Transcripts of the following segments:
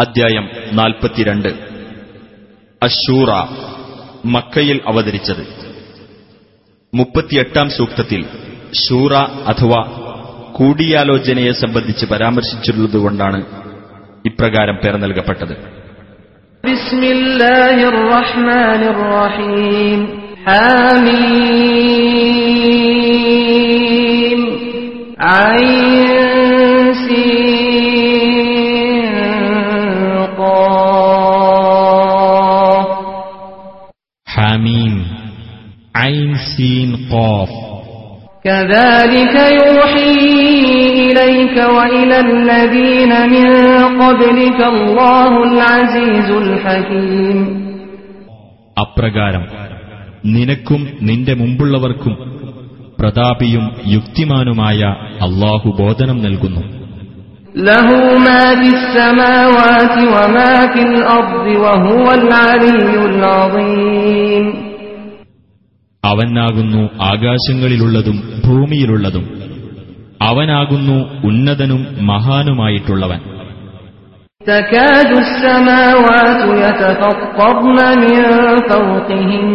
അധ്യായം നാൽപ്പത്തിരണ്ട്. അശൂറ മക്കയിൽ അവതരിച്ചത്. മുപ്പത്തിയെട്ടാം സൂക്തത്തിൽ ഷൂറ അഥവാ കൂടിയാലോചനയെ സംബന്ധിച്ച് പരാമർശിച്ചിട്ടുള്ളതുകൊണ്ടാണ് ഇപ്രകാരം പേർ നൽകപ്പെട്ടത്. ഹാമീം. قاف كذلك يوحي إليك وإلى الذين من قبلك الله العزيز الحكيم അപ്രകാരം നിനക്കും നിന്റെ മുമ്പുള്ളവർക്കും പ്രതാപിയും യുക്തിമാനുമായ അള്ളാഹു ബോധനം നൽകുന്നു له അവനാകുന്നു ആകാശങ്ങളിലുള്ളതും ഭൂമിയിലുള്ളതും അവനാകുന്നു ഉന്നതനും മഹാനുമായിട്ടുള്ളവൻ تكاد السماوات يتفطرن من فوقهم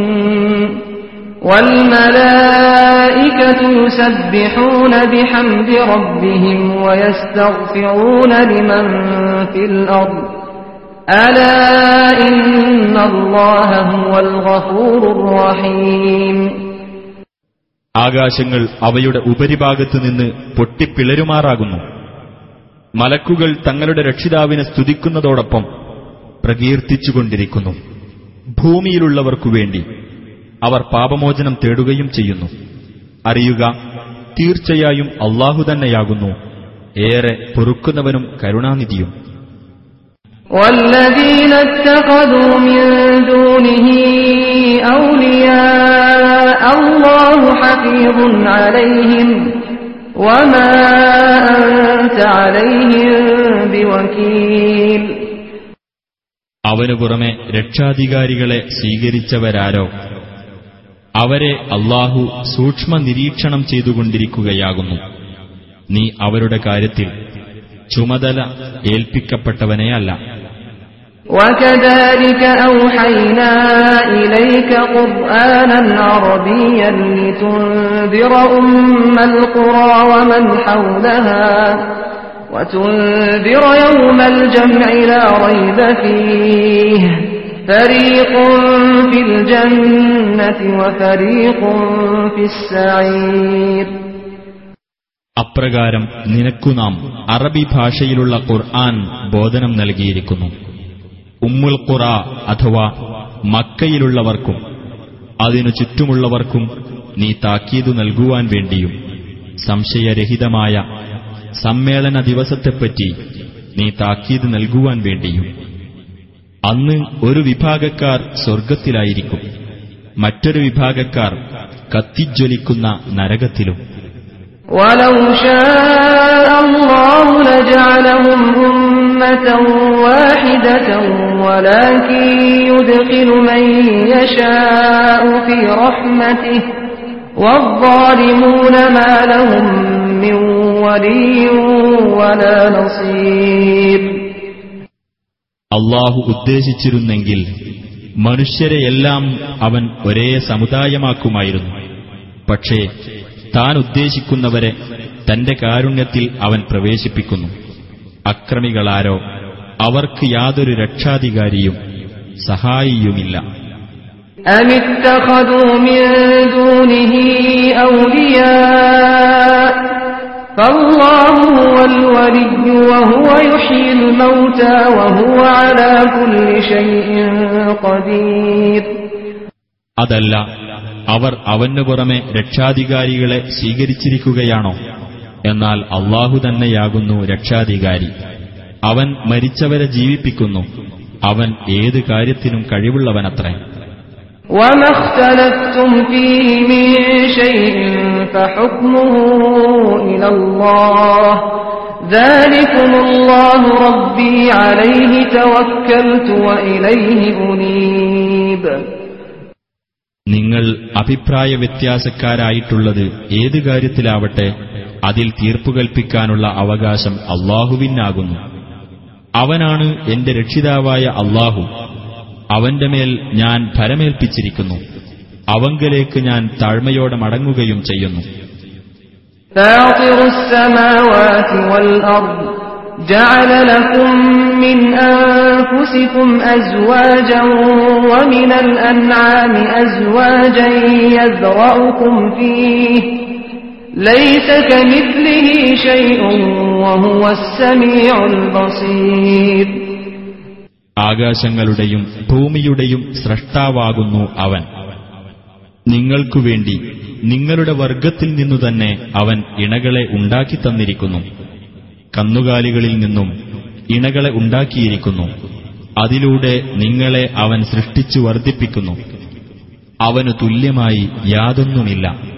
والملائكة يسبحون بحمد ربهم ويستغفرون لمن في الأرض ആകാശങ്ങൾ അവയുടെ ഉപരിഭാഗത്തു നിന്ന് പൊട്ടിപ്പിളരുമാറാകുന്നു. മലക്കുകൾ തങ്ങളുടെ രക്ഷിതാവിനെ സ്തുതിക്കുന്നതോടൊപ്പം പ്രകീർത്തിച്ചുകൊണ്ടിരിക്കുന്നു. ഭൂമിയിലുള്ളവർക്കു വേണ്ടി അവർ പാപമോചനം തേടുകയും ചെയ്യുന്നു. അറിയുക തീർച്ചയായും അള്ളാഹു തന്നെയാകുന്നു. ഏറെ പൊറുക്കുന്നവനും കരുണാനിധിയും. والذين اتخذوا من دونه أولياء الله حفيظ عليهم وما أنت عليهم بوكيل അവനു പുറമെ രക്ഷാധികാരികളെ സ്വീകരിച്ചവരാരോ അവരെ അള്ളാഹു സൂക്ഷ്മ നിരീക്ഷണം ചെയ്തുകൊണ്ടിരിക്കുകയാകുന്നു നീ അവരുടെ കാര്യത്തിൽ ചുമതല ഏൽപ്പിക്കപ്പെട്ടവനെയല്ല وكذلك أوحينا إليك قرآنا عربيا لتنذر أم القرى ومن حولها وتنذر يوم الجمع لا ريب فيه فريق في الجنة وفريق في السعير അപ്രകാരം നിനക്കു നാം അറബി ഭാഷയിലുള്ള ഖുർആൻ ബോധനം നൽകിയിരിക്കുന്നു ഉമ്മുൽ ഖുറ അഥവാ മക്കയിലുള്ളവർക്കും അതിനു ചുറ്റുമുള്ളവർക്കും നീ താക്കീതു നൽകുവാൻ വേണ്ടിയും സംശയരഹിതമായ സമ്മേളന ദിവസത്തെപ്പറ്റി നീ താക്കീത് നൽകുവാൻ വേണ്ടിയും അന്ന് ഒരു വിഭാഗക്കാർ സ്വർഗത്തിലായിരിക്കും മറ്റൊരു വിഭാഗക്കാർ കത്തിജ്വലിക്കുന്ന നരകത്തിലും ولو شاء الله لجعلهم أمة واحدة ولكن يدخل من يشاء في رحمته والظالمون ما لهم من ولي ولا نصير അള്ളാഹു ഉദ്ദേശിച്ചിരുന്നെങ്കിൽ മനുഷ്യരെയെല്ലാം അവൻ ഒരേ സമുദായമാക്കുമായിരുന്നു പക്ഷേ താൻ ഉദ്ദേശിക്കുന്നവരെ തന്റെ കാരുണ്യത്തിൽ അവൻ പ്രവേശിപ്പിക്കുന്നു അക്രമികളാരോ അവർക്ക് യാതൊരു രക്ഷാധികാരിയും സഹായിയുമില്ല. അതല്ല അവർ അവനു പുറമെ രക്ഷാധികാരികളെ സ്വീകരിച്ചിരിക്കുകയാണോ? എന്നാൽ അള്ളാഹു തന്നെയാകുന്നു രക്ഷാധികാരി അവൻ മരിച്ചവരെ ജീവിപ്പിക്കുന്നു അവൻ ഏത് കാര്യത്തിനും കഴിവുള്ളവനത്രേ وما اختلفتم فيه من شيء فحكمه إلى الله ذلكم الله ربي عليه توكلت وإليه أنيب നിങ്ങൾ അഭിപ്രായ വ്യത്യാസക്കാരായിട്ടുള്ളത് ഏത് കാര്യത്തിലാവട്ടെ അതിൽ തീർപ്പുകൽപ്പിക്കാനുള്ള അവകാശം അള്ളാഹുവിനാകുന്നു അവനാണ് എന്റെ രക്ഷിതാവായ അള്ളാഹു അവന്റെ മേൽ ഞാൻ ഭരമേൽപ്പിച്ചിരിക്കുന്നു അവങ്കലേക്ക് ഞാൻ താഴ്മയോടെ മടങ്ങുകയും ചെയ്യുന്നു فاطر السماوات والأرض جعل لكم من أنفسكم أزواجا ومن الأنعام أزواجا يذرأكم فيه ആകാശങ്ങളുടെയും ഭൂമിയുടെയും സ്രഷ്ടാവാകുന്നു അവൻ. നിങ്ങൾക്കു വേണ്ടി നിങ്ങളുടെ വർഗത്തിൽ നിന്നു തന്നെ അവൻ ഇണകളെ ഉണ്ടാക്കി തന്നിരിക്കുന്നു. കന്നുകാലികളിൽ നിന്നും ഇണകളെ ഉണ്ടാക്കിയിരിക്കുന്നു. അതിലൂടെ നിങ്ങളെ അവൻ സൃഷ്ടിച്ചു വർദ്ധിപ്പിക്കുന്നു. അവനു തുല്യമായി യാതൊന്നുമില്ല.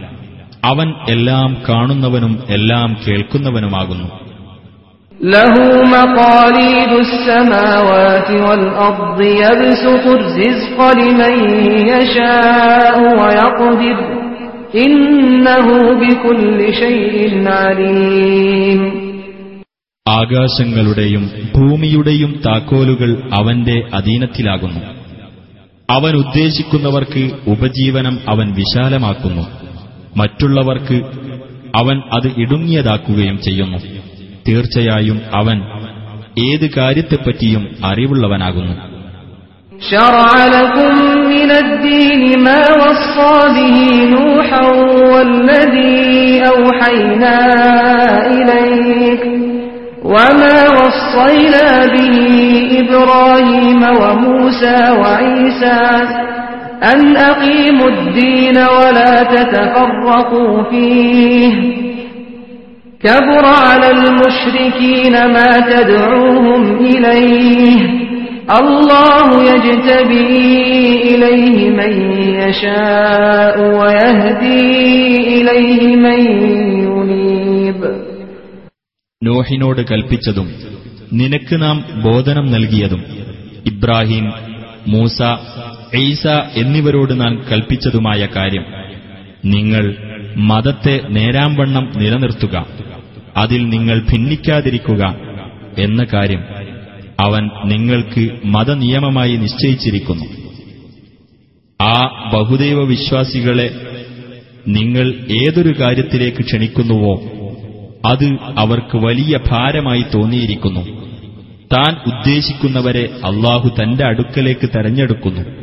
അവൻ എല്ലാം കാണുന്നവനും എല്ലാം കേൾക്കുന്നവനുമാകുന്നു له مقاليد السماوات والأرض يبسط الرزق لمن يشاء ويقدر إنه بكل شيء عليم ആകാശങ്ങളുടെയും ഭൂമിയുടെയും താക്കോലുകൾ അവന്റെ അധീനത്തിലാകുന്നു അവൻ ഉദ്ദേശിക്കുന്നവർക്ക് ഉപജീവനം അവൻ വിശാലമാക്കുന്നു മറ്റുള്ളവർക്ക് അവൻ അത് ഇടുങ്ങിയതാക്കുകയും ചെയ്യുന്നു തീർച്ചയായും അവൻ ഏത് കാര്യത്തെപ്പറ്റിയും അറിവുള്ളവനാകുന്നു شرع لكم من الدين ما وصى به نوحا والذي أوحينا إليك وما وصينا به إبراهيم وموسى وعيسى أن أقيموا الدين ولا تتفرقوا فيه كبر على المشركين ما تدعوهم إليه الله يجتبي إليه من يشاء ويهدي إليه من ينيب നോഹിനോട് കൽപ്പിച്ചതും നിനക്ക് നാം ബോധനം നൽകിയതും ഇബ്രാഹിം മൂസ ഈസ എന്നിവരോട് നാം കൽപ്പിച്ചതുമായ കാര്യം. നിങ്ങൾ മതത്തെ നേരാംവണ്ണം നിലനിർത്തുക. അതിൽ നിങ്ങൾ ഭിന്നിക്കാതിരിക്കുക എന്ന കാര്യം അവൻ നിങ്ങൾക്ക് മതനിയമമായി നിശ്ചയിച്ചിരിക്കുന്നു. ആ ബഹുദൈവ വിശ്വാസികളെ നിങ്ങൾ ഏതൊരു കാര്യത്തിലേക്ക് ക്ഷണിക്കുന്നുവോ അത് അവർക്ക് വലിയ ഭാരമായി തോന്നിയിരിക്കുന്നു. താൻ ഉദ്ദേശിക്കുന്നവരെ അള്ളാഹു തന്റെ അടുക്കലേക്ക് തെരഞ്ഞെടുക്കുന്നു.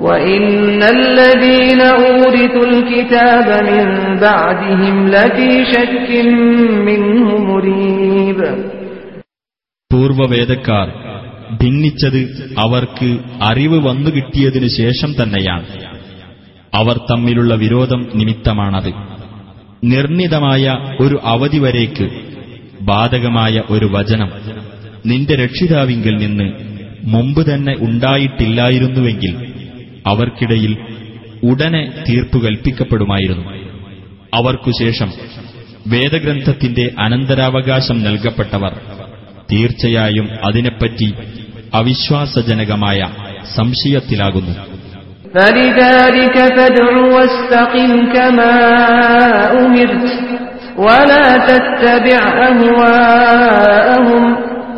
وإن الذين أورثوا الكتاب من بعدهم لفي شك منه مريب പൂർവവേദക്കാർ ഭിന്നിച്ചത് അവർക്ക് അറിവ് വന്നുകിട്ടിയതിനു ശേഷം തന്നെയാണ് അവർ തമ്മിലുള്ള വിരോധം നിമിത്തമാണത് നിർണിതമായ ഒരു അവധി വരേക്ക് ബാധകമായ ഒരു വചനം നിന്റെ രക്ഷിതാവിങ്കിൽ നിന്ന് മുമ്പ് തന്നെ ഉണ്ടായിട്ടില്ലായിരുന്നുവെങ്കിൽ അവർക്കിടയിൽ ഉടനെ തീർപ്പു കൽപ്പിക്കപ്പെടുമായിരുന്നു അവർക്കുശേഷം വേദഗ്രന്ഥത്തിന്റെ അനന്തരാവകാശം നൽകപ്പെട്ടവർ തീർച്ചയായും അതിനെപ്പറ്റി അവിശ്വാസജനകമായ സംശയത്തിലാകുന്നു فلذلك فادع واستقم كما أمرت ولا تتبع أهواءهم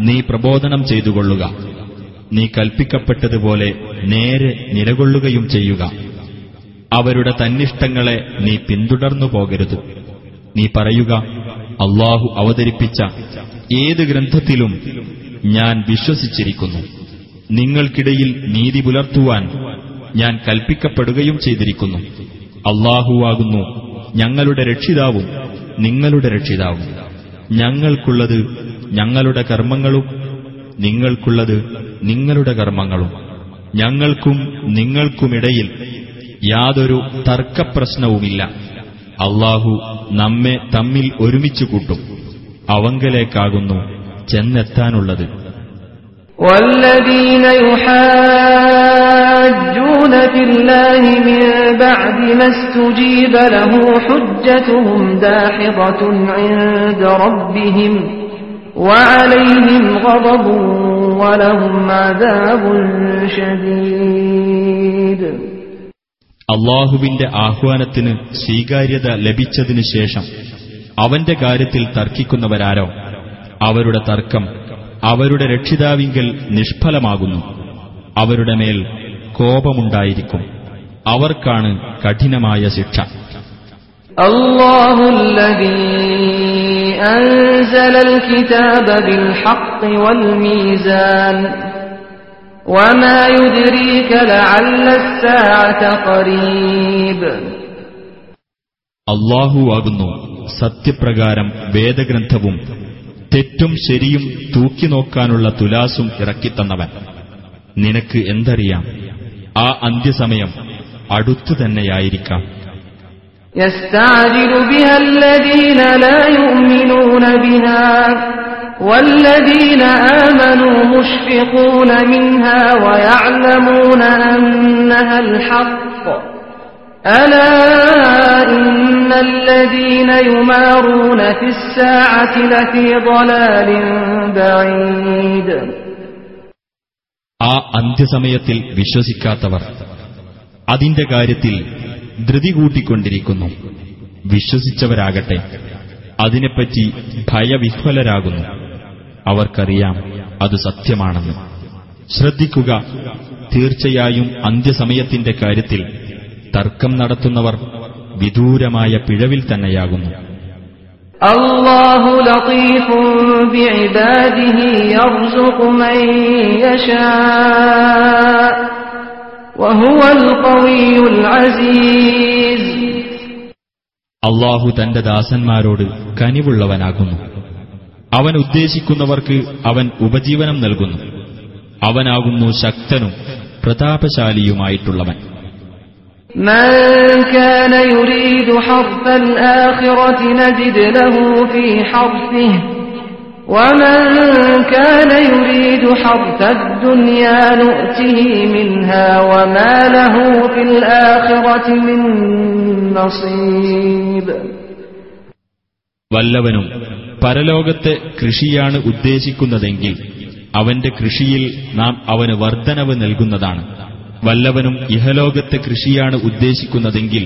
നീ പ്രബോധനം ചെയ്തുകൊള്ളുക. നീ കൽപ്പിക്കപ്പെട്ടതുപോലെ നേരെ നിലകൊള്ളുകയും ചെയ്യുക. അവരുടെ തന്നിഷ്ടങ്ങളെ നീ പിന്തുടർന്നു പോകരുത്. നീ പറയുക അള്ളാഹു അവതരിപ്പിച്ച ഏത് ഗ്രന്ഥത്തിലും ഞാൻ വിശ്വസിച്ചിരിക്കുന്നു. നിങ്ങൾക്കിടയിൽ നീതി പുലർത്തുവാൻ ഞാൻ കൽപ്പിക്കപ്പെടുകയും ചെയ്തിരിക്കുന്നു. അള്ളാഹുവാകുന്നു ഞങ്ങളുടെ രക്ഷിതാവും നിങ്ങളുടെ രക്ഷിതാവും. ഞങ്ങൾക്കുള്ളത് ഞങ്ങളുടെ കർമ്മങ്ങളും നിങ്ങൾക്കുള്ളത് നിങ്ങളുടെ കർമ്മങ്ങളും ഞങ്ങൾക്കും നിങ്ങൾക്കുമിടയിൽ യാതൊരു തർക്കപ്രശ്നവുമില്ല അള്ളാഹു നമ്മെ തമ്മിൽ ഒരുമിച്ചു കൂട്ടും അവങ്കലേക്കാകുന്നു ചെന്നെത്താനുള്ളത് والذين يحاجون في الله من بعد ما استجيب له حجتهم داحضة عند ربهم وعليهم غضب ولهم عذاب شديد അള്ളാഹുവിന്റെ ആഹ്വാനത്തിന് സ്വീകാര്യത ലഭിച്ചതിനു ശേഷം അവന്റെ കാര്യത്തിൽ തർക്കിക്കുന്നവരാരോ അവരുടെ തർക്കം അവരുടെ രക്ഷിതാവിങ്കൽ നിഷ്ഫലമാകുന്നു അവരുടെ മേൽ കോപമുണ്ടായിരിക്കും അവർക്കാണ് കഠിനമായ ശിക്ഷ الله الذي أنزل الكتاب بالحق والميزان وما يدريك لعل الساعة قريب അള്ളാഹുവാകുന്നു സത്യപ്രകാരം വേദഗ്രന്ഥവും തെറ്റും ശരിയും തൂക്കിനോക്കാനുള്ള തുലാസും ഇറക്കിത്തന്നവൻ നിനക്ക് എന്തറിയാം ആ അന്ത്യസമയം അടുത്തു തന്നെയായിരിക്കാം يستعجل بها الذين لا يؤمنون بها والذين آمنوا مشفقون منها ويعلمون أنها الحق ألا إن الذين يمارون في الساعة لفي ضلال بعيد ആ അന്ത്യസമയത്തിൽ വിശ്വസിക്കാത്തവർ അതിന്റെ കാര്യത്തിൽ ധൃതി കൂട്ടിക്കൊണ്ടിരിക്കുന്നു. വിശ്വസിച്ചവരാകട്ടെ. അതിനെപ്പറ്റി ഭയവിഹ്വലരാകുന്നു. അവർക്കറിയാം അത് സത്യമാണെന്ന്. ശ്രദ്ധിക്കുക. തീർച്ചയായും അന്ത്യസമയത്തിന്റെ കാര്യത്തിൽ തർക്കം നടത്തുന്നവർ വിദൂരമായ പിഴവിൽ തന്നെയാകുന്നു. അള്ളാഹു അള്ളാഹു തന്റെ ദാസന്മാരോട് കനിവുള്ളവനാകുന്നു അവൻ ഉദ്ദേശിക്കുന്നവർക്ക് അവൻ ഉപജീവനം നൽകുന്നു അവനാകുന്നു ശക്തനും പ്രതാപശാലിയുമായിട്ടുള്ളവൻ من كان يريد حرث الآخرة نجد له في حرثه ومن كان يريد حرث الدنيا نؤته منها وما له في الآخرة من نصيب വല്ലവനും പരലോകത്തെ കൃഷിയാണ് ഉദ്ദേശിക്കുന്നതെങ്കിൽ അവന്റെ കൃഷിയിൽ നാം അവന് വർധനവ് നൽകുന്നതാണ് വല്ലവനും ഇഹലോകത്തെ കൃഷിയാണ് ഉദ്ദേശിക്കുന്നതെങ്കിൽ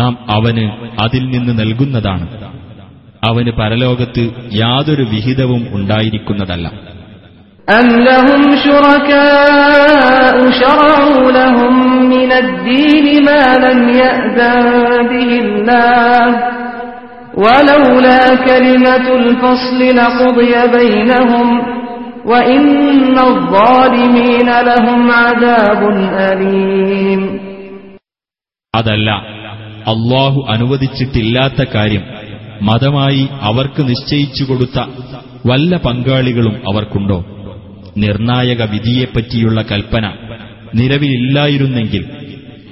നാം അവന് അതിൽ നിന്ന് നൽകുന്നതാണ് അവന് പരലോകത്ത് യാതൊരു വിഹിതവും ഉണ്ടായിരിക്കുന്നതല്ല أم لهم شركاء شرعوا لهم من الدين ما لم يأذن به الله ولولا كلمة الفصل لقضي بينهم وإن الظالمين لهم عذاب أليم അതല്ല അള്ളാഹു അനുവദിച്ചിട്ടില്ലാത്ത കാര്യം മതമായി അവർക്ക് നിശ്ചയിച്ചു കൊടുത്ത വല്ല പങ്കാളികളും അവർക്കുണ്ടോ നിർണായക വിധിയെപ്പറ്റിയുള്ള കൽപ്പന നിലവിലില്ലായിരുന്നെങ്കിൽ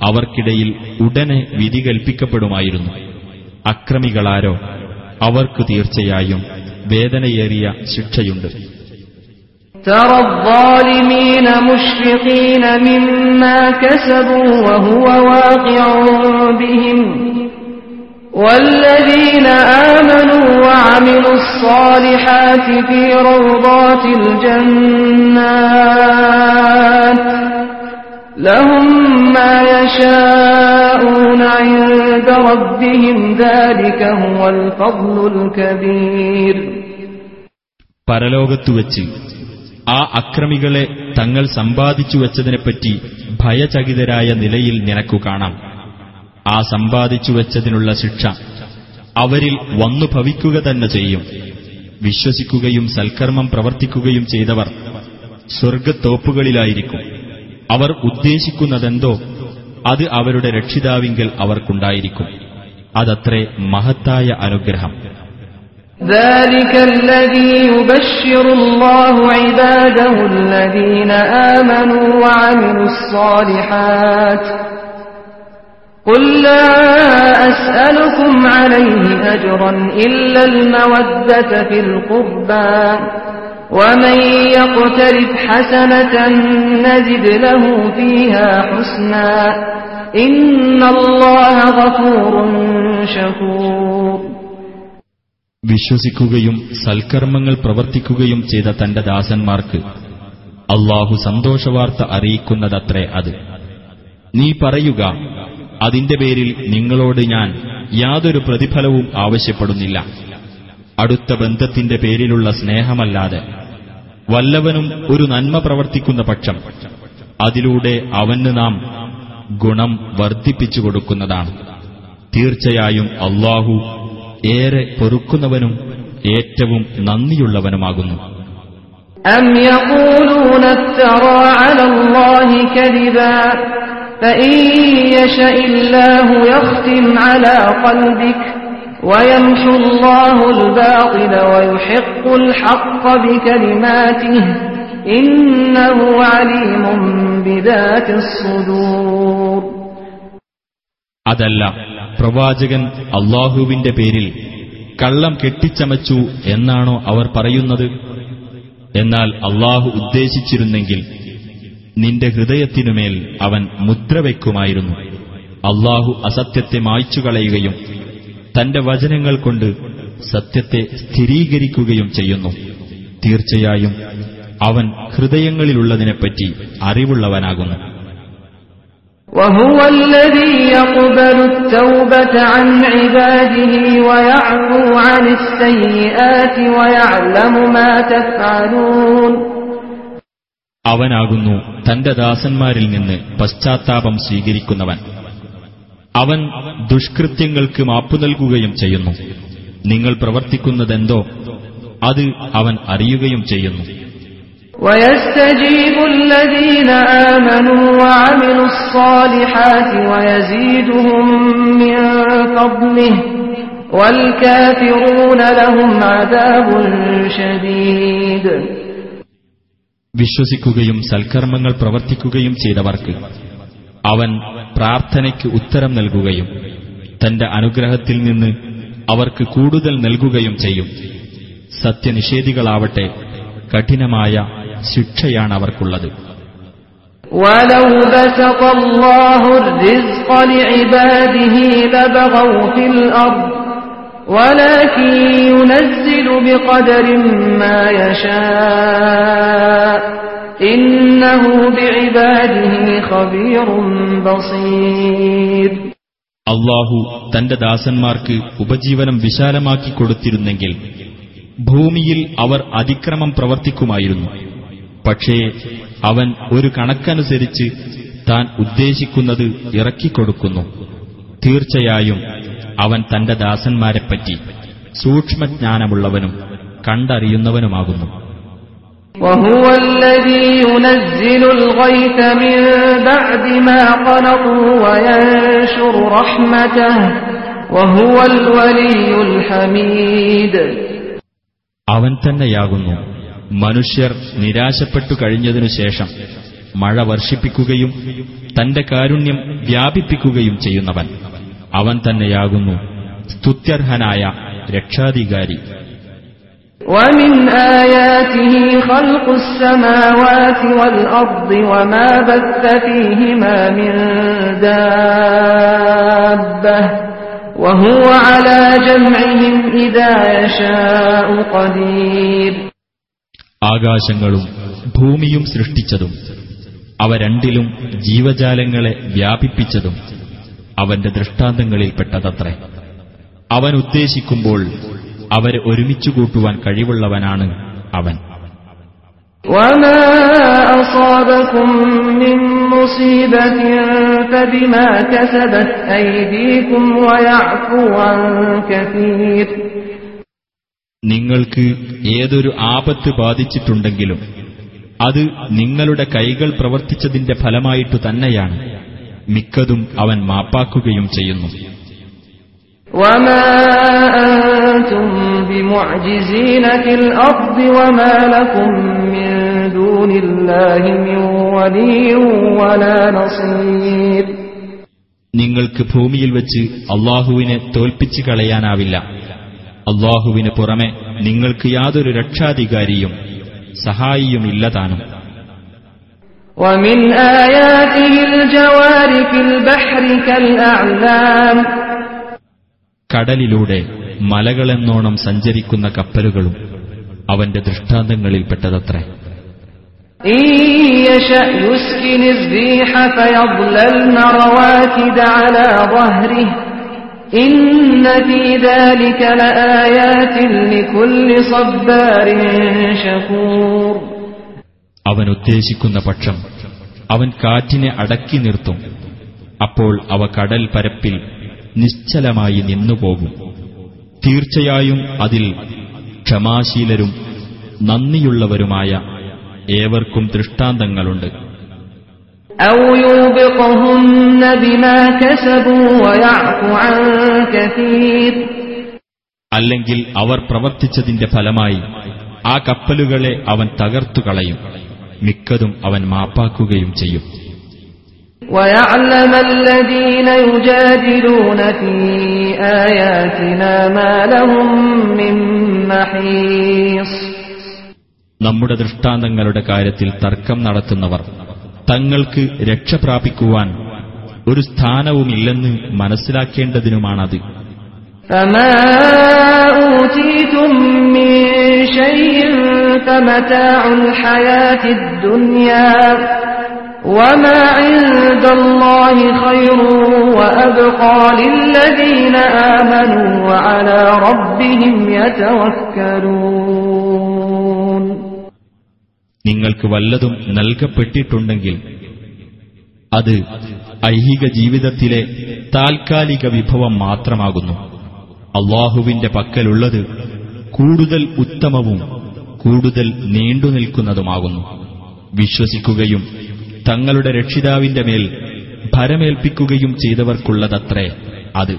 അവർക്കിടയിൽ ഉടനെ വിധി കൽപ്പിക്കപ്പെടുമായിരുന്നു അക്രമികളാരോ അവർക്ക് തീർച്ചയായും വേദനയേറിയ ശിക്ഷയുണ്ട് ترى الظالمين مشفقين مما كسبوا وهو واقع بهم والذين آمنوا وعملوا الصالحات في روضات الجنات لهم ما يشاءون عند ربهم ذلك هو الفضل الكبير പരലോകത്തുവച്ച് ആ അക്രമികളെ തങ്ങൾ സമ്പാദിച്ചു വച്ചതിനെപ്പറ്റി ഭയചകിതരായ നിലയിൽ നിനക്കു കാണാം ആ സമ്പാദിച്ചു വച്ചതിനുള്ള ശിക്ഷ അവരിൽ വന്നു ഭവിക്കുക തന്നെ ചെയ്യും വിശ്വസിക്കുകയും സൽക്കർമ്മം പ്രവർത്തിക്കുകയും ചെയ്തവർ സ്വർഗത്തോപ്പുകളിലായിരിക്കും അവർ ഉദ്ദേശിക്കുന്നതെന്തോ അത് അവരുടെ രക്ഷിതാവിങ്കൽ അവർക്കുണ്ടായിരിക്കും അതത്രേ മഹത്തായ അനുഗ്രഹം ذلك الذي يبشر الله عباده الذين آمنوا وعملوا الصالحات قل لا أسألكم عليه أجرا إلا المودة في القربى ومن يقترف حسنة نزد له فيها حسنا إن الله غفور شكور വിശ്വസിക്കുകയും സൽക്കർമ്മങ്ങൾ പ്രവർത്തിക്കുകയും ചെയ്ത തന്റെ ദാസന്മാർക്ക് അള്ളാഹു സന്തോഷവാർത്ത അറിയിക്കുന്നതത്രേ അത് നീ പറയുക അതിന്റെ പേരിൽ നിങ്ങളോട് ഞാൻ യാതൊരു പ്രതിഫലവും ആവശ്യപ്പെടുന്നില്ല അടുത്ത ബന്ധത്തിന്റെ പേരിലുള്ള സ്നേഹമല്ലാതെ വല്ലവനും ഒരു നന്മ പ്രവർത്തിക്കുന്ന പക്ഷം അതിലൂടെ അവന് നാം ഗുണം വർദ്ധിപ്പിച്ചു കൊടുക്കുന്നതാണ് തീർച്ചയായും അള്ളാഹു ഏറെ പൊറുക്കുന്നവനും ഏറ്റവും നന്ദിയുള്ളവനുമാകുന്നു أم يقولون افترى على الله كذبا فإن يشأ الله يختم على قلبك ويمحو الله الباطل ويحق الحق بكلماته إنه عليم بذات الصدور അതല്ല പ്രവാചകൻ അള്ളാഹുവിന്റെ പേരിൽ കള്ളം കെട്ടിച്ചമച്ചു എന്നാണോ അവർ പറയുന്നത് എന്നാൽ അള്ളാഹു ഉദ്ദേശിച്ചിരുന്നെങ്കിൽ നിന്റെ ഹൃദയത്തിനുമേൽ അവൻ മുദ്ര വയ്ക്കുമായിരുന്നു അള്ളാഹു അസത്യത്തെ മായ്ച്ചു കളയുകയും തന്റെ വചനങ്ങൾ കൊണ്ട് സത്യത്തെ സ്ഥിരീകരിക്കുകയും ചെയ്യുന്നു തീർച്ചയായും അവൻ ഹൃദയങ്ങളിലുള്ളതിനെപ്പറ്റി അറിവുള്ളവനാകുന്നു وهو الذي يقبل التوبة عن عباده ويعفو عن السيئات ويعلم ما تفعلون അവനാകുന്നു തന്റെ ദാസന്മാരിൽ നിന്ന് പശ്ചാത്താപം സ്വീകരിക്കുന്നവൻ അവൻ ദുഷ്കൃത്യങ്ങൾക്ക് മാപ്പു നൽകുകയും ചെയ്യുന്നു നിങ്ങൾ പ്രവർത്തിക്കുന്നതെന്തോ അത് അവൻ അറിയുകയും ചെയ്യുന്നു ويستجيب الذين آمنوا وعملوا الصالحات ويزيدهم من فضله والكافرون لهم عذاب شديد വിശ്വസിക്കുകയും സൽക്കർമ്മങ്ങൾ പ്രവർത്തിക്കുകയും ചെയ്തവർക്ക് അവൻ പ്രാർത്ഥനയ്ക്ക് ഉത്തരം നൽകുകയും തന്റെ അനുഗ്രഹത്തിൽ നിന്ന് അവർക്ക് കൂടുതൽ നൽകുകയും ചെയ്യും സത്യനിഷേധികളാവട്ടെ കഠിനമായ ശിക്ഷയാണ് അവർക്കുള്ളത് ولو بسط الله الرزق لعباده لبغوا في الأرض ولكن ينزل بقدر ما يشاء അള്ളാഹു തന്റെ ദാസന്മാർക്ക് ഉപജീവനം വിശാലമാക്കി കൊടുത്തിരുന്നെങ്കിൽ ഭൂമിയിൽ അവർ അതിക്രമം പ്രവർത്തിക്കുമായിരുന്നു. പക്ഷേ അവൻ ഒരു കണക്കനുസരിച്ച് താൻ ഉദ്ദേശിക്കുന്നത് ഇറക്കിക്കൊടുക്കുന്നു. തീർച്ചയായും അവൻ തന്റെ ദാസന്മാരെപ്പറ്റി സൂക്ഷ്മജ്ഞാനമുള്ളവനും കണ്ടറിയുന്നവനുമാകുന്നു. وهو الذي ينزل الغيث من بعد ما قنطوا وينشر رحمته وهو الولي الحميد അവൻ തന്നെയാകുന്നു മനുഷ്യർ നിരാശപ്പെട്ടു കഴിഞ്ഞതിനു ശേഷം മഴ വർഷിപ്പിക്കുകയും തന്റെ കാരുണ്യം വ്യാപിപ്പിക്കുകയും ചെയ്യുന്നവൻ അവൻ തന്നെയാകുന്നു സ്തുത്യർഹനായ രക്ഷാധികാരി ومن آياته خلق السماوات والأرض وما بث فيهما من دابة وهو على جمعهم إذا يشاء قدير ആകാശങ്ങളും ഭൂമിയും സൃഷ്ടിച്ചതും അവ രണ്ടിലും ജീവജാലങ്ങളെ വ്യാപിപ്പിച്ചതും അവന്റെ ദൃഷ്ടാന്തങ്ങളിൽപ്പെട്ടതത്രേ അവൻ ഉദ്ദേശിക്കുമ്പോൾ അവരെ ഒരുമിച്ചു കൂട്ടുവാൻ കഴിവുള്ളവനാണ് അവൻ. നിങ്ങൾക്ക് ഏതൊരു ആപത്ത് ബാധിച്ചിട്ടുണ്ടെങ്കിലും അത് നിങ്ങളുടെ കൈകൾ പ്രവർത്തിച്ചതിന്റെ ഫലമായിട്ടു തന്നെയാണ്. മിക്കതും അവൻ മാപ്പാക്കുകയും ചെയ്യുന്നു. നിങ്ങൾക്ക് ഭൂമിയിൽ വെച്ച് അള്ളാഹുവിനെ തോൽപ്പിച്ചു കളയാനാവില്ല അള്ളാഹുവിന് പുറമെ നിങ്ങൾക്ക് യാതൊരു രക്ഷാധികാരിയും സഹായിയുമില്ലതാനും ومن آياته الجوار في البحر كالأعلام കടലിലൂടെ മലകളെന്നോണം സഞ്ചരിക്കുന്ന കപ്പലുകളും അവന്റെ ദൃഷ്ടാന്തങ്ങളിൽപ്പെട്ടതത്രേ. അവൻ ഉദ്ദേശിക്കുന്ന പക്ഷം അവൻ കാറ്റിനെ അടക്കി നിർത്തും. അപ്പോൾ അവ കടൽ പരപ്പിൽ നിശ്ചലമായി നിന്നുപോകും. തീർച്ചയായും അതിൽ ക്ഷമാശീലരും നന്ദിയുള്ളവരുമായ ഏവർക്കും ദൃഷ്ടാന്തങ്ങളുണ്ട്. അല്ലെങ്കിൽ അവർ പ്രവർത്തിച്ചതിന്റെ ഫലമായി ആ കപ്പലുകളെ അവൻ തകർത്തുകളയും മിക്കതും അവൻ മാപ്പാക്കുകയും ചെയ്യും. ويعلم الذين يجادلون في آياتنا ما لهم من محيص നമ്മുടെ ദൃഷ്ടാന്തങ്ങളുടെ കാര്യത്തിൽ തർക്കം നടത്തുന്നവർ തങ്ങൾക്ക് രക്ഷ പ്രാപിക്കുവാൻ ഒരു സ്ഥാനവുമില്ലെന്ന് മനസ്സിലാക്കേണ്ടതിനുമാണത് وما عند الله خير وأبقى للذين آمنوا وعلى ربهم يتوكلون നിങ്ങൾക്ക് വല്ലതും നൽകപ്പെട്ടിട്ടുണ്ടെങ്കിൽ അത് ഐഹിക ജീവിതത്തിലെ താൽക്കാലിക വിഭവം മാത്രമാകുന്നു അള്ളാഹുവിന്റെ പക്കലുള്ളത് കൂടുതൽ ഉത്തമവും കൂടുതൽ നീണ്ടുനിൽക്കുന്നതുമാകുന്നു വിശ്വസിക്കുകയും തങ്ങളുടെ രക്ഷിതാവിന്റെ മേൽ ഭരമേൽപ്പിക്കുകയും ചെയ്തവർക്കുള്ളതത്രേ അത്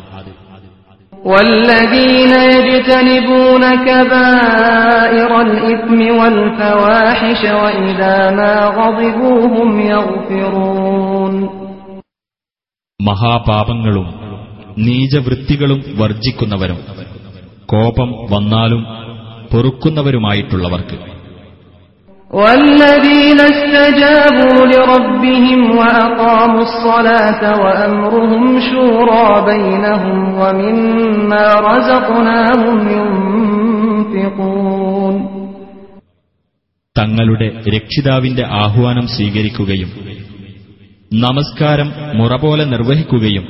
والذين يجتنبون كبائر الإثم والفواحش وإذا ما غضبوا هم يغفرون മഹാപാപങ്ങളും നീചവൃത്തികളും വർജിക്കുന്നവരും കോപം വന്നാലും പൊറുക്കുന്നവരുമായിട്ടുള്ളവർക്ക് والذين استجابوا لربهم وأقاموا الصلاة وأمرهم شورى بينهم ومما رزقناهم ينفقون തങ്ങളുടെ രക്ഷിതാവിന്റെ ആഹ്വാനം സ്വീകരിക്കുകയും നമസ്കാരം മുറ പോലെ നിർവഹിക്കുകയും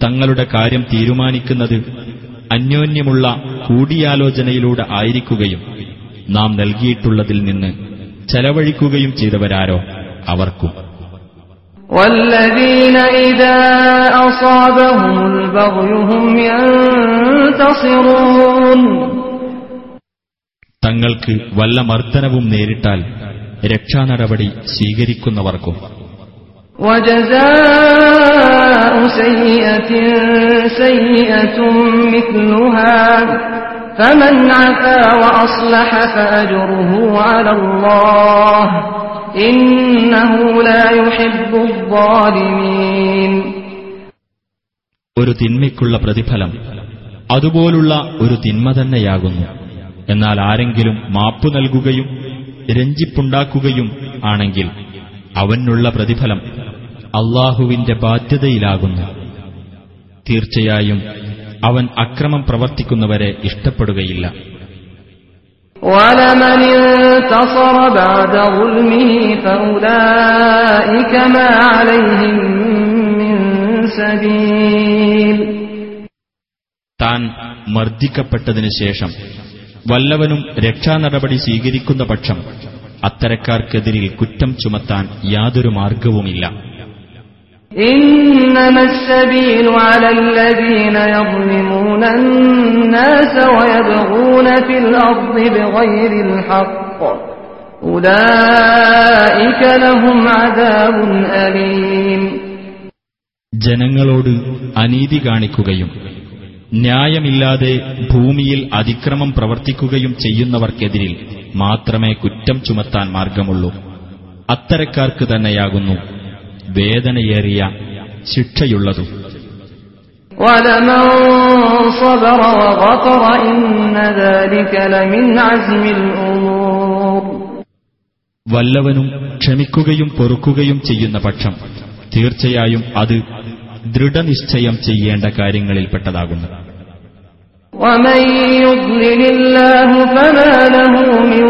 തങ്ങളുടെ കാര്യം തീരുമാനിക്കുന്നത് അന്യോന്യമുള്ള കൂടിയാലോചനയിലൂടെ ആയിരിക്കുകയും നാം നൽകിയിട്ടുള്ളതിൽ നിന്ന് ചെലവഴിക്കുകയും ചെയ്തവരാരോ അവർക്കും والذين إذا أصابهم البغي هم ينتصرون തങ്ങൾക്ക് വല്ല മർദ്ദനവും നേരിട്ടാൽ രക്ഷാനടപടി സ്വീകരിക്കുന്നവർക്കും وجزاء سيئة سيئة مثلها فمن عفا وأصلح فأجره على الله إنه لا يحب الظالمين ഒരു തിന്മയ്ക്കുള്ള പ്രതിഫലം അതുപോലുള്ള ഒരു തിന്മ തന്നെയാകുന്നു എന്നാൽ ആരെങ്കിലും മാപ്പു നൽകുകയും രഞ്ജിപ്പുണ്ടാക്കുകയും ആണെങ്കിൽ അവനുള്ള പ്രതിഫലം അള്ളാഹുവിന്റെ ബാധ്യതയിലാകുന്നു തീർച്ചയായും അവൻ അക്രമം പ്രവർത്തിക്കുന്നവരെ ഇഷ്ടപ്പെടുകയില്ല. താൻ മർദ്ദിക്കപ്പെട്ടതിനു ശേഷം വല്ലവനും രക്ഷാനടപടി സ്വീകരിക്കുന്ന പക്ഷം അത്തരക്കാർക്കെതിരിൽ കുറ്റം ചുമത്താൻ യാതൊരു മാർഗവുമില്ല. إنما السبيل على الذين يظلمون الناس ويبغون في الأرض بغير الحق أولئك لهم عذاب أليم ജനങ്ങളോട് അനീതി കാണിക്കുകയും ന്യായമില്ലാതെ ഭൂമിയിൽ അതിക്രമം പ്രവർത്തിക്കുകയും ചെയ്യുന്നവർക്കെതിരിൽ മാത്രമേ കുറ്റം ചുമത്താൻ മാർഗമുള്ളൂ അത്തരക്കാർക്ക് തന്നെയാകുന്നു വേദനയേറിയ ശിക്ഷയുള്ളതും. വല്ലവനും ക്ഷമിക്കുകയും പൊറുക്കുകയും ചെയ്യുന്ന പക്ഷം തീർച്ചയായും അത് ദൃഢനിശ്ചയം ചെയ്യേണ്ട കാര്യങ്ങളിൽപ്പെട്ടതാകുന്നു. ഒമയ്യുഗ്ലില്ലാഹു ഫലാലഹു മിൻ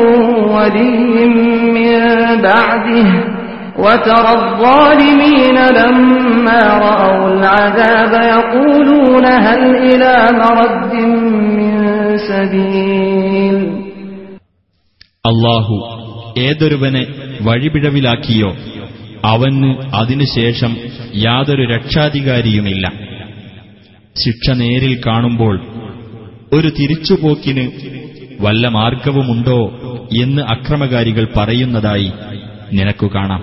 വലിയ്യിൻ മിൻ ബഅദിഹി. وترى الظالمين لما رأوا العذاب يقولون هل إلى مرد من سبيل അള്ളാഹു ഏതൊരുവനെ വഴിപിഴവിലാക്കിയോ അവന് അതിനുശേഷം യാതൊരു രക്ഷാധികാരിയുമില്ല ശിക്ഷ നേരിൽ കാണുമ്പോൾ ഒരു തിരിച്ചുപോക്കിന് വല്ല മാർഗവുമുണ്ടോ എന്ന് അക്രമകാരികൾ പറയുന്നതായി നിനക്കു കാണാം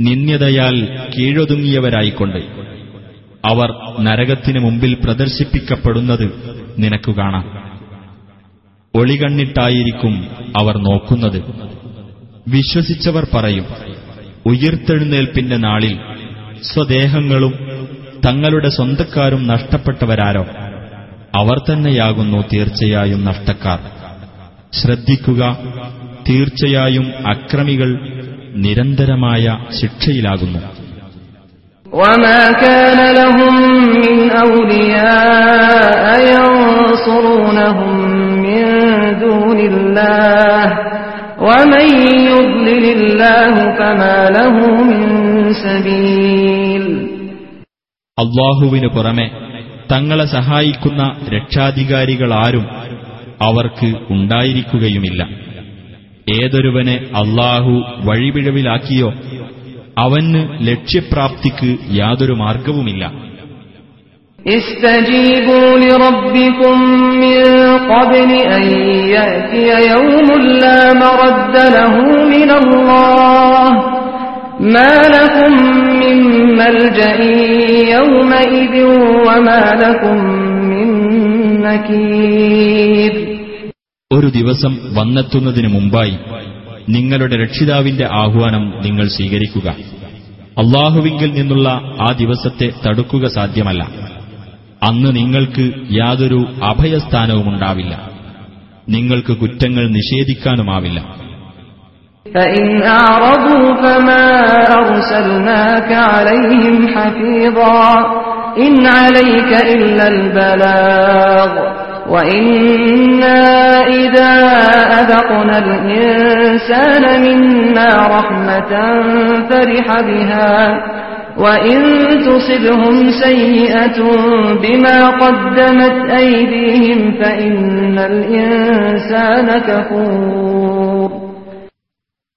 നിന്ദ്യതയാൽ കീഴൊതുങ്ങിയവരായിക്കൊണ്ട് അവർ നരകത്തിനു മുമ്പിൽ പ്രദർശിപ്പിക്കപ്പെടുന്നത് നിനക്കു കാണാം. ഒളികണ്ണിട്ടായിരിക്കും അവർ നോക്കുന്നത്. വിശ്വസിച്ചവർ പറയും ഉയർത്തെഴുന്നേൽപ്പിന്റെ നാളിൽ സ്വദേഹങ്ങളും തങ്ങളുടെ സ്വന്തക്കാരും നഷ്ടപ്പെട്ടവരാരോ? അവർ തന്നെയാകുന്നു തീർച്ചയായും നഷ്ടക്കാർ. ശ്രദ്ധിക്കുക തീർച്ചയായും അക്രമികൾ നിരന്തരമായ ശിക്ഷയിലാകുന്നു وما كان لهم من أولياء ينصرونهم من دون الله ومن يضلل الله فما له من سبيل അള്ളാഹുവിനു പുറമെ തങ്ങളെ സഹായിക്കുന്ന രക്ഷാധികാരികളാരും അവർക്ക് ഉണ്ടായിരിക്കുകയുമില്ല ഏതൊരുവനെ അള്ളാഹു വഴിപിഴവിലാക്കിയോ അവന് ലക്ഷ്യപ്രാപ്തിക്ക് യാതൊരു മാർഗവുമില്ല. ഒരു ദിവസം വന്നെത്തുന്നതിനു മുമ്പായി നിങ്ങളുടെ രക്ഷിതാവിന്റെ ആഹ്വാനം നിങ്ങൾ സ്വീകരിക്കുക. അള്ളാഹുവിങ്കിൽ നിന്നുള്ള ആ ദിവസത്തെ തടുക്കുക സാധ്യമല്ല. അന്ന് നിങ്ങൾക്ക് യാതൊരു അഭയസ്ഥാനവുമുണ്ടാവില്ല. നിങ്ങൾക്ക് കുറ്റങ്ങൾ നിഷേധിക്കാനുമാവില്ല. ഇൻ അലൈക عليهم حفيظا إن عليك إلا البلاغ وإنا إذا أذقنا الإنسان منا رحمة فرح بها وإن تصبهم سيئة بما قدمت أيديهم فإن الإنسان كفور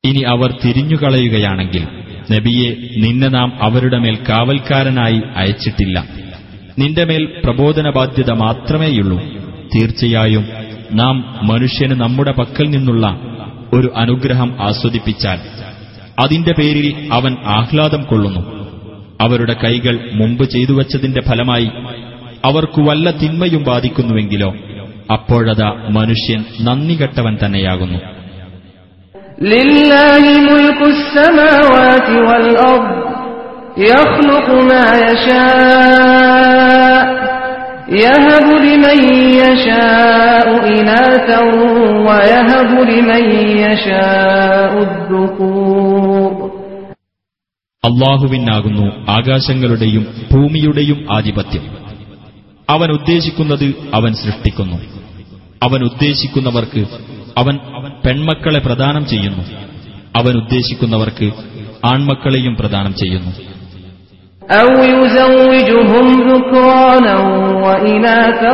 ഇനി അവർ തിരിഞ്ഞുകളയുകയാണെങ്കിൽ നബിയെ നിന്നെ നാം അവരുടെ മേൽ കാവൽക്കാരനായി അയച്ചിട്ടില്ല നിന്റെ മേൽ പ്രബോധന ബാധ്യത മാത്രമേയുള്ളൂ തീർച്ചയായും നാം മനുഷ്യന് നമ്മുടെ പക്കൽ നിന്നുള്ള ഒരു അനുഗ്രഹം ആസ്വദിപ്പിച്ചാൽ അതിന്റെ പേരിൽ അവൻ ആഹ്ലാദം കൊള്ളുന്നു. അവരുടെ കൈകൾ മുമ്പ് ചെയ്തു വച്ചതിന്റെ ഫലമായി അവർക്കു വല്ല തിന്മയും ബാധിക്കുന്നുവെങ്കിലോ അപ്പോഴതാ മനുഷ്യൻ നന്ദി കെട്ടവൻ തന്നെയാകുന്നു. ലില്ലാഹി يهب لمن يشاء إناثا ويهب لمن يشاء الذكور അള്ളാഹുവിനാകുന്നു ആകാശങ്ങളുടെയും ഭൂമിയുടെയും ആധിപത്യം അവൻ ഉദ്ദേശിക്കുന്നത് അവൻ സൃഷ്ടിക്കുന്നു അവൻ ഉദ്ദേശിക്കുന്നവർക്ക് അവൻ പെൺമക്കളെ പ്രദാനം ചെയ്യുന്നു അവൻ ഉദ്ദേശിക്കുന്നവർക്ക് ആൺമക്കളെയും പ്രദാനം ചെയ്യുന്നു أو يزوجهم ذكرانا وإناثا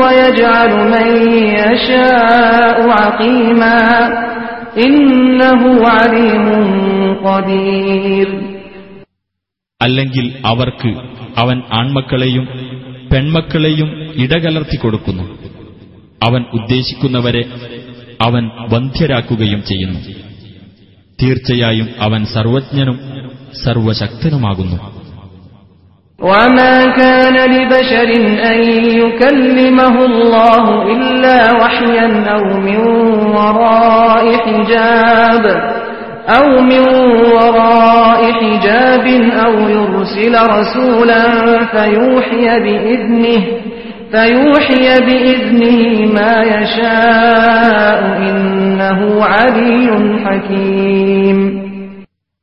ويجعل من يشاء عقيما إنه عليم قدير അല്ലെങ്കിൽ അവർക്ക് അവൻ ആൺമക്കളെയും പെൺമക്കളെയും ഇടകലർത്തി കൊടുക്കുന്നു അവൻ ഉദ്ദേശിക്കുന്നവരെ അവൻ വന്ധ്യരാക്കുകയും ചെയ്യുന്നു തീർച്ചയായും അവൻ സർവജ്ഞനും സർവശക്തനുമാകുന്നു وما كان لبشر أن يكلمه الله إلا وحيا أو من وراء حجاب أو من وراء حجاب أو يرسل رسولا فيوحي بإذنه فيوحي بإذنه ما يشاء إنه علي حكيم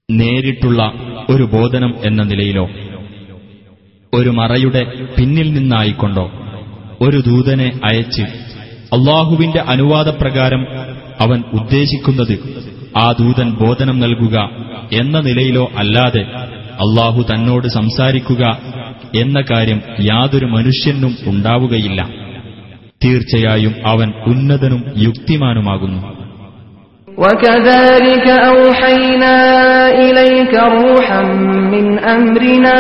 നേരിട്ടുള്ള ഒരു ബോധനം എന്ന നിലയിലോ ഒരു മറയുടെ പിന്നിൽ നിന്നായിക്കൊണ്ടോ ഒരു ദൂതനെ അയച്ച് അള്ളാഹുവിന്റെ അനുവാദപ്രകാരം അവൻ ഉദ്ദേശിക്കുന്നത് ആ ദൂതൻ ബോധനം നൽകുക എന്ന നിലയിലോ അല്ലാതെ അള്ളാഹു തന്നോട് സംസാരിക്കുക എന്ന കാര്യം യാതൊരു മനുഷ്യനും ഉണ്ടാവുകയില്ല തീർച്ചയായും അവൻ ഉന്നതനും യുക്തിമാനുമാകുന്നു وكذلك أوحينا إليك روحا من أمرنا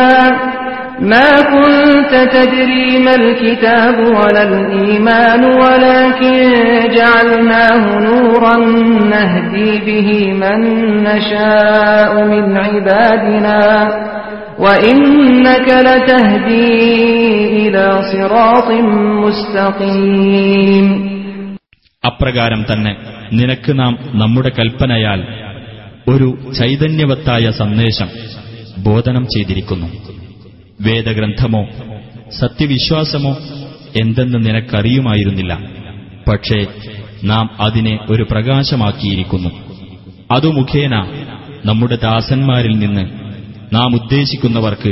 ما كنت تدري ما الكتاب ولا الإيمان ولكن جعلناه نورا نهدي به من نشاء من عبادنا وإنك لتهدي إلى صراط مستقيم അപ്രകാരം തന്നെ നിനക്ക് നാം നമ്മുടെ കൽപ്പനയാൽ ഒരു ചൈതന്യവത്തായ സന്ദേശം ബോധനം ചെയ്തിരിക്കുന്നു വേദഗ്രന്ഥമോ സത്യവിശ്വാസമോ എന്തെന്ന് നിനക്കറിയുമായിരുന്നില്ല പക്ഷേ നാം അതിനെ ഒരു പ്രകാശമാക്കിയിരിക്കുന്നു അതു മുഖേന നമ്മുടെ ദാസന്മാരിൽ നിന്ന് നാം ഉദ്ദേശിക്കുന്നവർക്ക്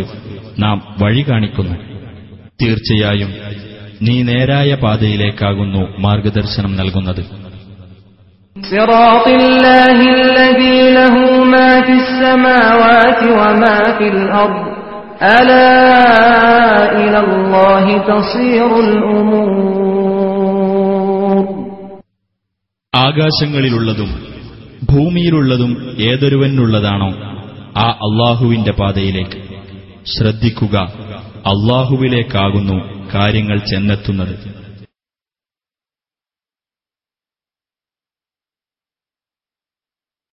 നാം വഴി കാണിക്കുന്നു തീർച്ചയായും നീ നേരായ പാതയിലേക്കാകുന്നു മാർഗദർശനം നൽകുന്നത് صراط الله الذي له ما في السماوات وما في الأرض ആകാശങ്ങളിലുള്ളതും ഭൂമിയിലുള്ളതും ഏതൊരുവനുള്ളതാണോ ആ അള്ളാഹുവിന്റെ പാതയിലേക്ക്. ശ്രദ്ധിക്കുക അള്ളാഹുവിലേക്കാകുന്നു കാര്യങ്ങൾ ചെന്നെത്തുന്നത്.